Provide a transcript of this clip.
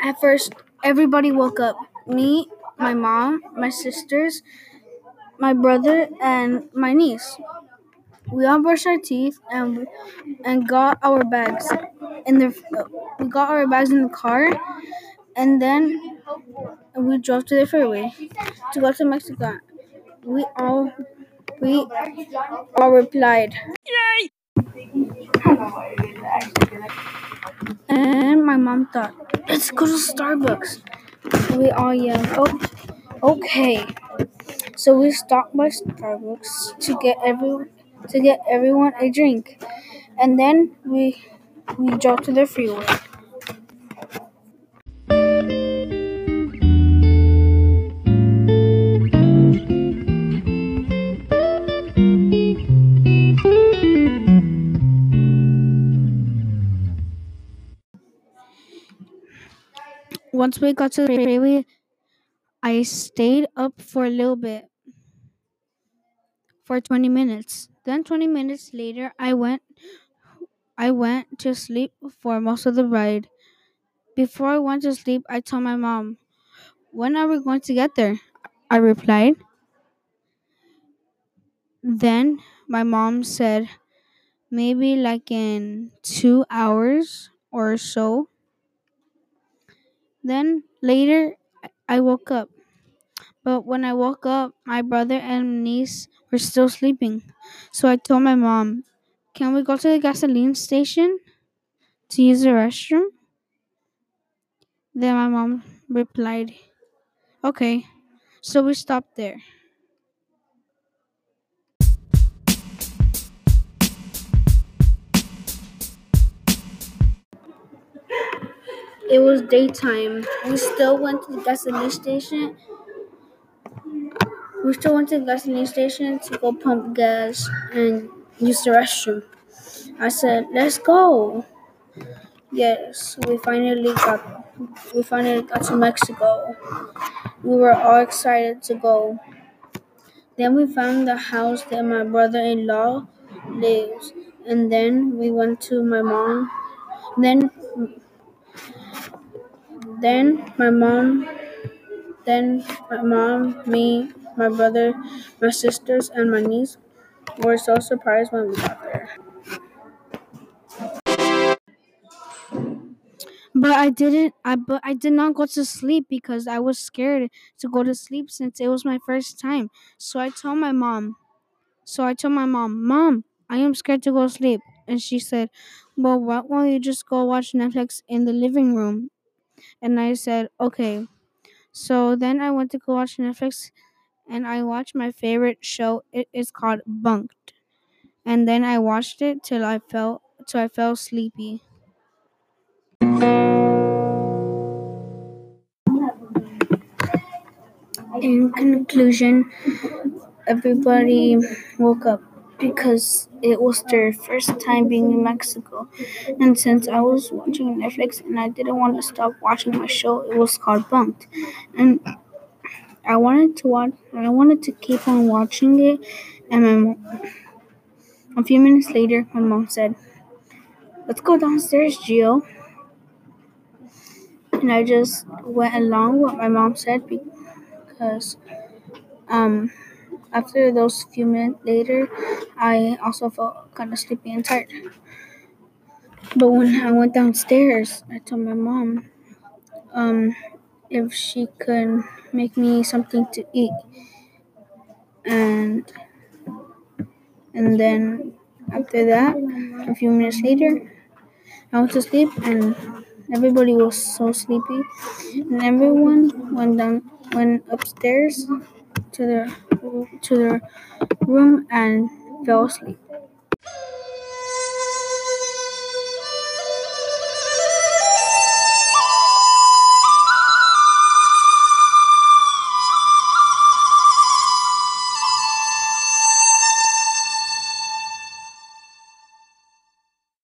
At first, everybody woke up. Me, my mom, my sisters, my brother, and my niece. We all brushed our teeth and and got our bags in the we got our bags in the car, and then we drove to the freeway to go to Mexico. We all we all replied. Yay! And my mom thought, let's go to Starbucks. We all yelled, oh, okay. So we stopped by Starbucks to get every to get everyone a drink, and then we we drove to the freeway. Once we got to the freeway, I stayed up for a little bit for 20 minutes. Then 20 minutes later, I went I went to sleep for most of the ride. Before I went to sleep, I told my mom, "When are we going to get there?" I replied. Then my mom said, "Maybe like in 2 hours or so." Then later I woke up. But when I woke up, my brother and niece were still sleeping. So I told my mom, Can we go to the gasoline station to use the restroom? Then my mom replied, Okay. So we stopped there. It was daytime. We still went to the gasoline station. We still went to the gasoline station to go pump gas and use the restroom. I said, "Let's go." Yes, we finally got we finally got to Mexico. We were all excited to go. Then we found the house that my brother-in-law lives, and then we went to my mom. Then then my mom then my mom, me, my brother, my sisters, and my niece were so surprised when we got there. But I didn't. I but I did not go to sleep because I was scared to go to sleep since it was my first time. So I told my mom. So I told my mom, Mom, I am scared to go to sleep. And she said, Well, why won't you just go watch Netflix in the living room? And I said, Okay. So then I went to go watch Netflix and I watched my favorite show. It is called Bunk'd. And then I watched it till I felt till I felt sleepy. In conclusion, everybody woke up because it was their first time being in Mexico. And since I was watching Netflix and I didn't want to stop watching my show, it was called Bunk'd. And I wanted to watch I wanted to keep on watching it and my mom, a few minutes later my mom said, Let's go downstairs, Geo. And I just went along what my mom said because um after those few minutes later, I also felt kind of sleepy and tired. But when I went downstairs, I told my mom um, if she could make me something to eat, and and then after that, a few minutes later, I went to sleep and everybody was so sleepy, and everyone went down, went upstairs to their to their room and fell asleep.